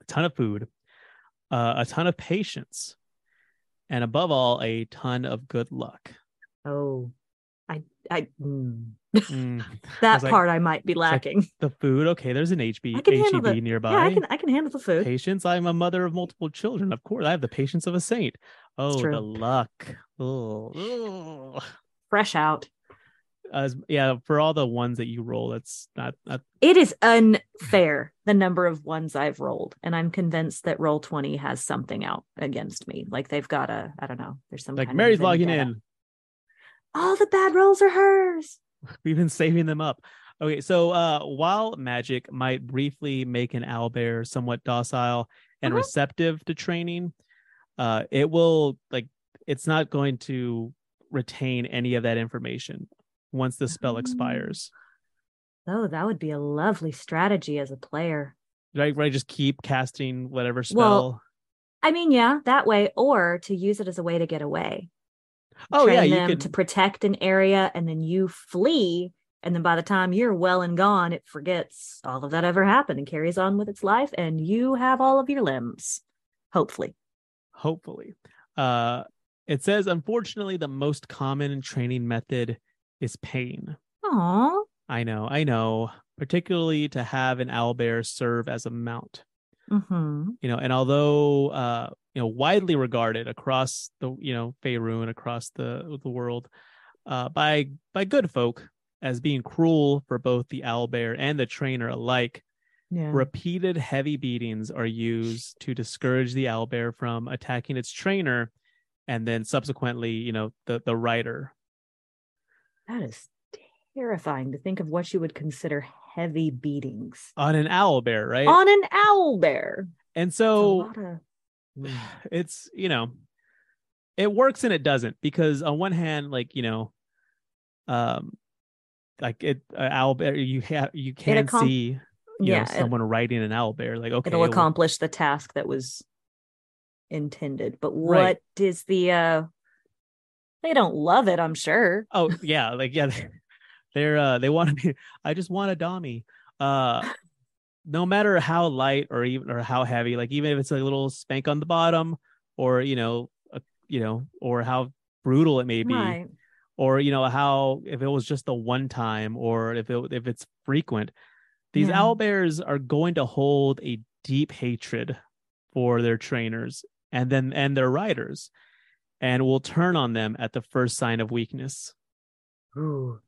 a ton of food, uh, a ton of patience, and above all, a ton of good luck. Oh, I, I, mm. Mm, <laughs> that like- part I might be like, lacking. the food, okay, there's an HB, I HEB the- nearby. yeah, I can, I can handle the food. Patience. I'm a mother of multiple children. Of course, I have the patience of a saint. Oh, the luck. Oh. Fresh out. As yeah, for all the ones that you roll, it's not, not It is unfair the number of ones I've rolled, and I'm convinced that roll twenty has something out against me. Like they've got a, I don't know. There's some like Mary's logging in. All the bad rolls are hers. <laughs> We've been saving them up. Okay, so uh, while magic might briefly make an owlbear somewhat docile and Uh-huh. receptive to training, uh, it will like it's not going to retain any of that information once the spell expires. Oh, that would be a lovely strategy as a player. Right, right. Just keep casting whatever spell. Well, I mean, yeah, that way, or to use it as a way to get away. oh yeah, train you them could. to protect an area and then you flee And then by the time you're well and gone, it forgets all of that ever happened and carries on with its life, and you have all of your limbs. Hopefully. Hopefully. Uh, it says, unfortunately, the most common training method is pain. Aw. I know, I know, particularly to have an owlbear serve as a mount. Mm-hmm. You know, and although uh, you know, widely regarded across the you know Faerun across the the world, uh, by by good folk as being cruel for both the owlbear and the trainer alike. Yeah. Repeated heavy beatings are used to discourage the owlbear from attacking its trainer, and then subsequently, you know, the the rider. That is terrifying to think of what you would consider heavy beatings on an owl bear, right? on an owl bear. and so of- <sighs> it's you know it works and it doesn't because on one hand like you know um like it uh, owl bear you have you can accom- see you yeah, know it- someone riding an owl bear like okay it'll well, accomplish the task that was intended. But what Right. is the uh they don't love it, I'm sure. oh yeah like yeah they're uh they want to be i just want a dummy uh no matter how light or even or how heavy like even if it's a little spank on the bottom or you know a, you know or how brutal it may be Right. or you know how if it was just the one time or if it if it's frequent these Yeah. owl bears are going to hold a deep hatred for their trainers and then and their riders and will turn on them at the first sign of weakness Ooh.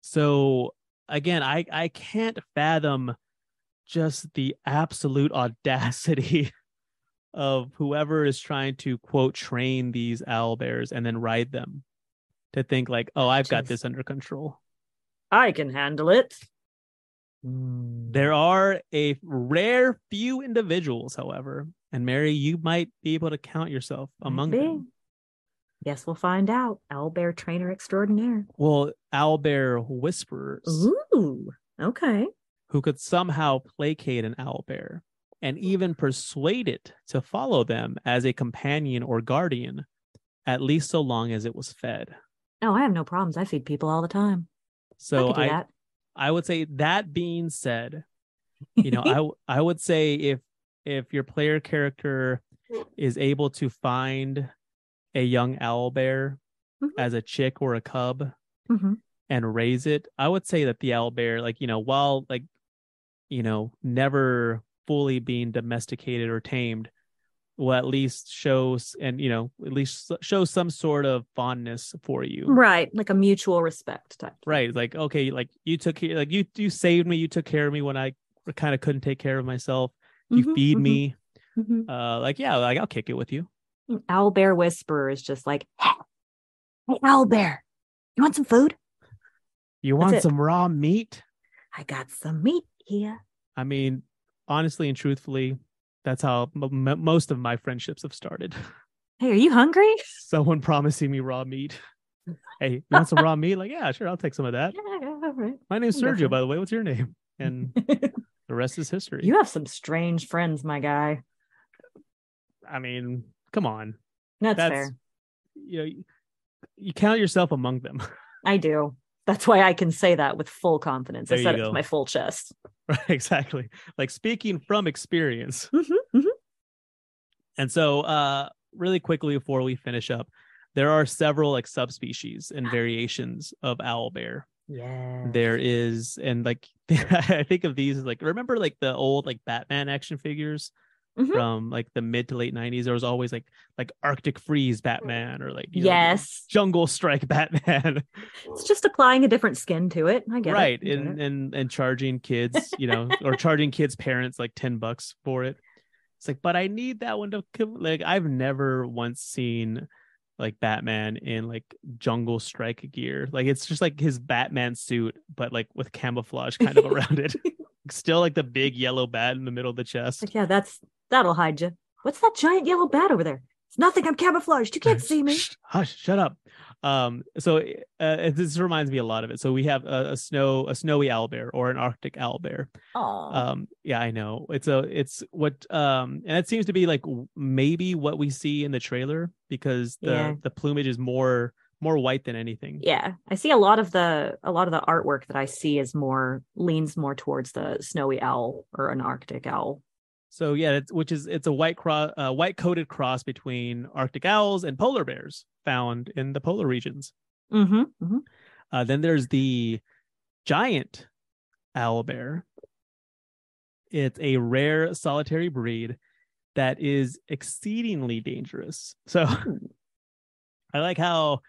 so again i i can't fathom just the absolute audacity <laughs> of whoever is trying to quote train these owl bears and then ride them to think like oh i've got Jeez. this under control I can handle it. there are a rare few individuals however and mary you might be able to count yourself among them Guess we'll find out. Owl bear trainer extraordinaire. well owl bear whisperers Ooh. Okay. who could somehow placate an owl bear and even persuade it to follow them as a companion or guardian, at least so long as it was fed. Oh, I have no problems. I feed people all the time. So I I. I would say that being said, <laughs> you know, I I would say if if your player character is able to find a young owl bear Mhm. as a chick or a cub hmm and raise it, I would say that the owl bear, like, you know, while like, you know, never fully being domesticated or tamed, will at least shows and you know, at least show some sort of fondness for you. Right. Like a mutual respect type. Right. Like, okay, like you took care like you you saved me, you took care of me when I kind of couldn't take care of myself. You Mhm, feed mhm, me. mhm. Uh like yeah, like I'll kick it with you. Owl bear whisperer is just like, hey, hey, owl bear, you want some food? You That's want it. some raw meat? I got some meat here. I mean, honestly and truthfully, that's how m- m- most of my friendships have started. <laughs> Hey, are you hungry? someone promising me raw meat. <laughs> Hey, you want some raw meat? Like, yeah, sure, I'll take some of that. Yeah, <laughs> yeah, all right. My name's I'll go for Sergio, by the way. What's your name? And the rest is history. you have some strange friends, my guy. I mean, come on. That's, That's fair. you know, you, you count yourself among them. <laughs> I do. That's why I can say that with full confidence. There I said it with my full chest. <laughs> right, exactly. Like speaking from experience. Mhm, mhm. And so uh really quickly before we finish up, there are several like subspecies and <gasps> variations of owl bear. Yeah. there is and like <laughs> i think of these as like remember like the old like batman action figures Mhm. from like the mid to late 90s there was always like like arctic freeze batman or like you know, Yes. jungle strike <laughs> batman It's just applying a different skin to it. I get right it. I get and it. and and charging kids you know <laughs> or charging kids parents like 10 bucks for it it's like but i need that one to like i've never once seen like batman in like jungle strike gear like it's just like his batman suit but like with camouflage kind of <laughs> around it <laughs> still like the big yellow bat in the middle of the chest Like, yeah, that's that'll hide you. What's that giant yellow bat over there? It's nothing. I'm camouflaged. You can't <laughs> see me. Hush shut up um so uh, this reminds me a lot of it so we have a, a snow a snowy owlbear or an arctic owlbear Oh, um yeah i know it's a it's what um and it seems to be like maybe what we see in the trailer because the Yeah. the plumage is more more white than anything. Yeah, I see a lot of the a lot of the artwork that I see is more leans more towards the snowy owl or an Arctic owl. So yeah, it's, which is it's a white cross, uh, white coated cross between Arctic owls and polar bears found in the polar regions. Mm-hmm. mm-hmm. Uh, then there's the giant owl bear. It's a rare solitary breed that is exceedingly dangerous. So <laughs> I like how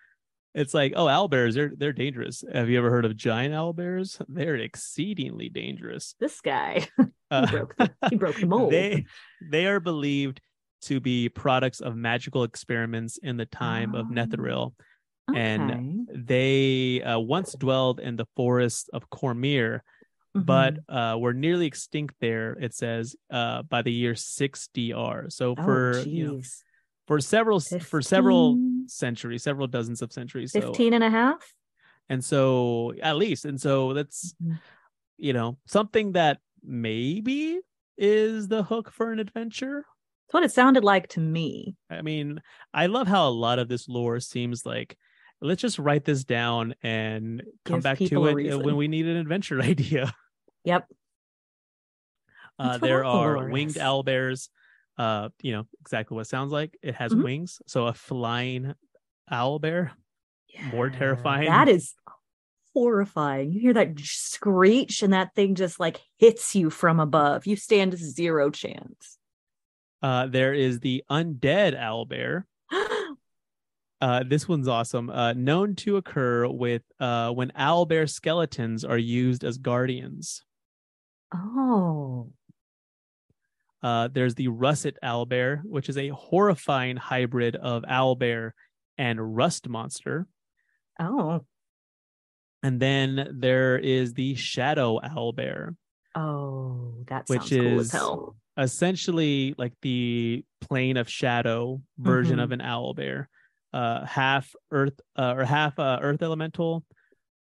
it's like, oh, owl bears, they're they're dangerous. Have you ever heard of giant owl bears? They're exceedingly dangerous. This guy, <laughs> Uh, he broke the, he broke the mold. they they are believed to be products of magical experiments in the time of Oh. Netheril. Okay. and They uh, once dwelled in the forests of Cormyr, Mhm. but uh, were nearly extinct there. It says uh, by the year six DR. So Oh, for you know, for several for several centuries, several dozens of centuries. So 15 and a half. and so at least, and so that's Mhm. you know something that maybe is the hook for an adventure. That's what it sounded like to me. I mean, I love how a lot of this lore seems like let's just write this down and come Give back to it when we need an adventure <laughs> idea. Yep. Uh, there are winged owl bears. Uh, you know exactly what it sounds like. It has Mhm. wings, so a flying owl bear. More terrifying. That is <laughs> horrifying. You hear that screech, and that thing just like hits you from above. You stand zero chance. Uh, there is the undead owl bear. <gasps> Uh, this one's awesome. Uh, known to occur with uh, when owl bear skeletons are used as guardians. oh, Uh, there's the russet owl bear, which is a horrifying hybrid of owl bear and rust monster. oh, And then there is the shadow owl bear. oh, that which sounds cool as is hell. essentially like the plane of shadow version Mhm. of an owlbear, uh, half earth uh, or half uh, earth elemental,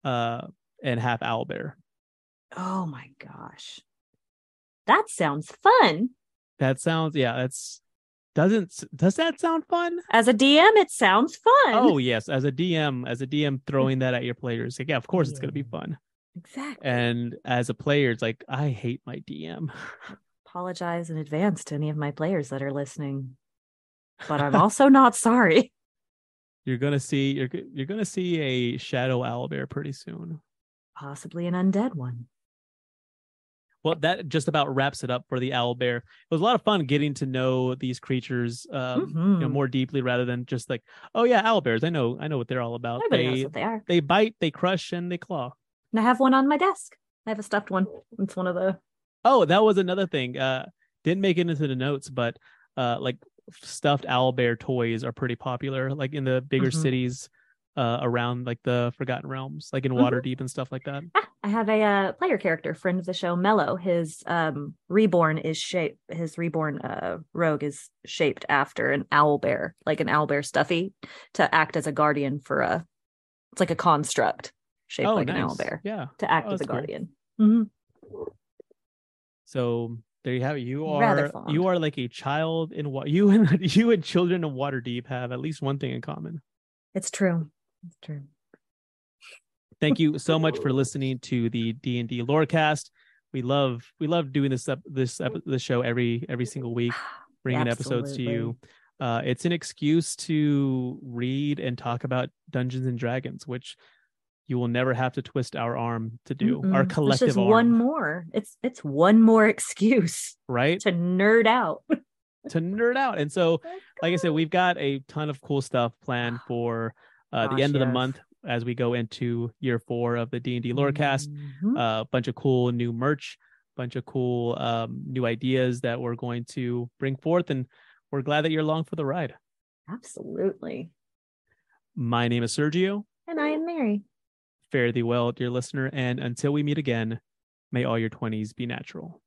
uh, and half owl bear. Oh my gosh, that sounds fun. That sounds yeah. That's doesn't does that sound fun? As a DM, it sounds fun. Oh yes, as a DM, as a DM throwing that at your players, like, yeah, of course it's gonna be fun. exactly. And as a player, it's like I hate my DM. <laughs> Apologize in advance to any of my players that are listening, but I'm also not sorry. <laughs> You're gonna see you're you're gonna see a shadow owlbear pretty soon. Possibly an undead one. Well, that just about wraps it up for the owl bear. It was a lot of fun getting to know these creatures, um, you know, Mhm. more deeply rather than just like, oh yeah, owl bears. I know, I know what they're all about. Everybody knows They what they are. they bite, they crush, and they claw. And I have one on my desk. I have a stuffed one. It's one of the Oh, that was another thing. Uh, didn't make it into the notes, but uh, like stuffed owl bear toys are pretty popular, like in the bigger Mhm. cities, uh, around like the Forgotten Realms, like in Mhm. Waterdeep and stuff like that. Ah, I have a uh, player character, friend of the show, Mello. His um, reborn is shaped. His reborn uh, rogue is shaped after an owl bear, like an owl bear stuffy, to act as a guardian for a. It's like a construct shaped oh, like nice. an owl bear Yeah. to act Oh, as a that's cool. guardian. Mhm. So there you have it. You are you are like a child in what <laughs> you and you and children in Waterdeep have at least one thing in common. It's true. It's true. Thank you so much for listening to the D and D Lorecast. We love we love doing this up this this show every every single week, <sighs> bringing episodes to you. Uh, it's an excuse to read and talk about Dungeons and Dragons, which you will never have to twist our arm to do. Our Mm-mm. It's collective just arm, one more. It's it's one more excuse right? to nerd out. to nerd out. And so, <laughs> like I said, we've got a ton of cool stuff planned <sighs> for uh, the Gosh, end of the month as we go into year four of the D and D Lorecast. Mhm. A bunch of cool new merch, bunch of cool um, new ideas that we're going to bring forth, and we're glad that you're along for the ride. Absolutely. My name is Sergio. And I am Mary. Fare thee well, dear listener, and until we meet again, may all your twenties be natural.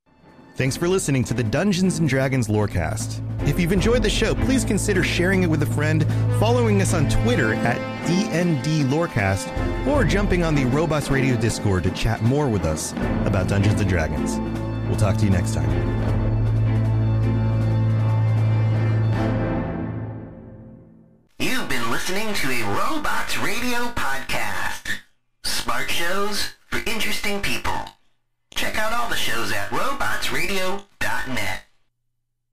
Thanks for listening to the Dungeons and Dragons Lorecast. If you've enjoyed the show, please consider sharing it with a friend, following us on Twitter at DND Lorecast, or jumping on the Robots Radio Discord to chat more with us about Dungeons and Dragons. We'll talk to you next time. You've been listening to a Robots Radio podcast. Smart shows for interesting people. Check out all the shows at robotsradio.net.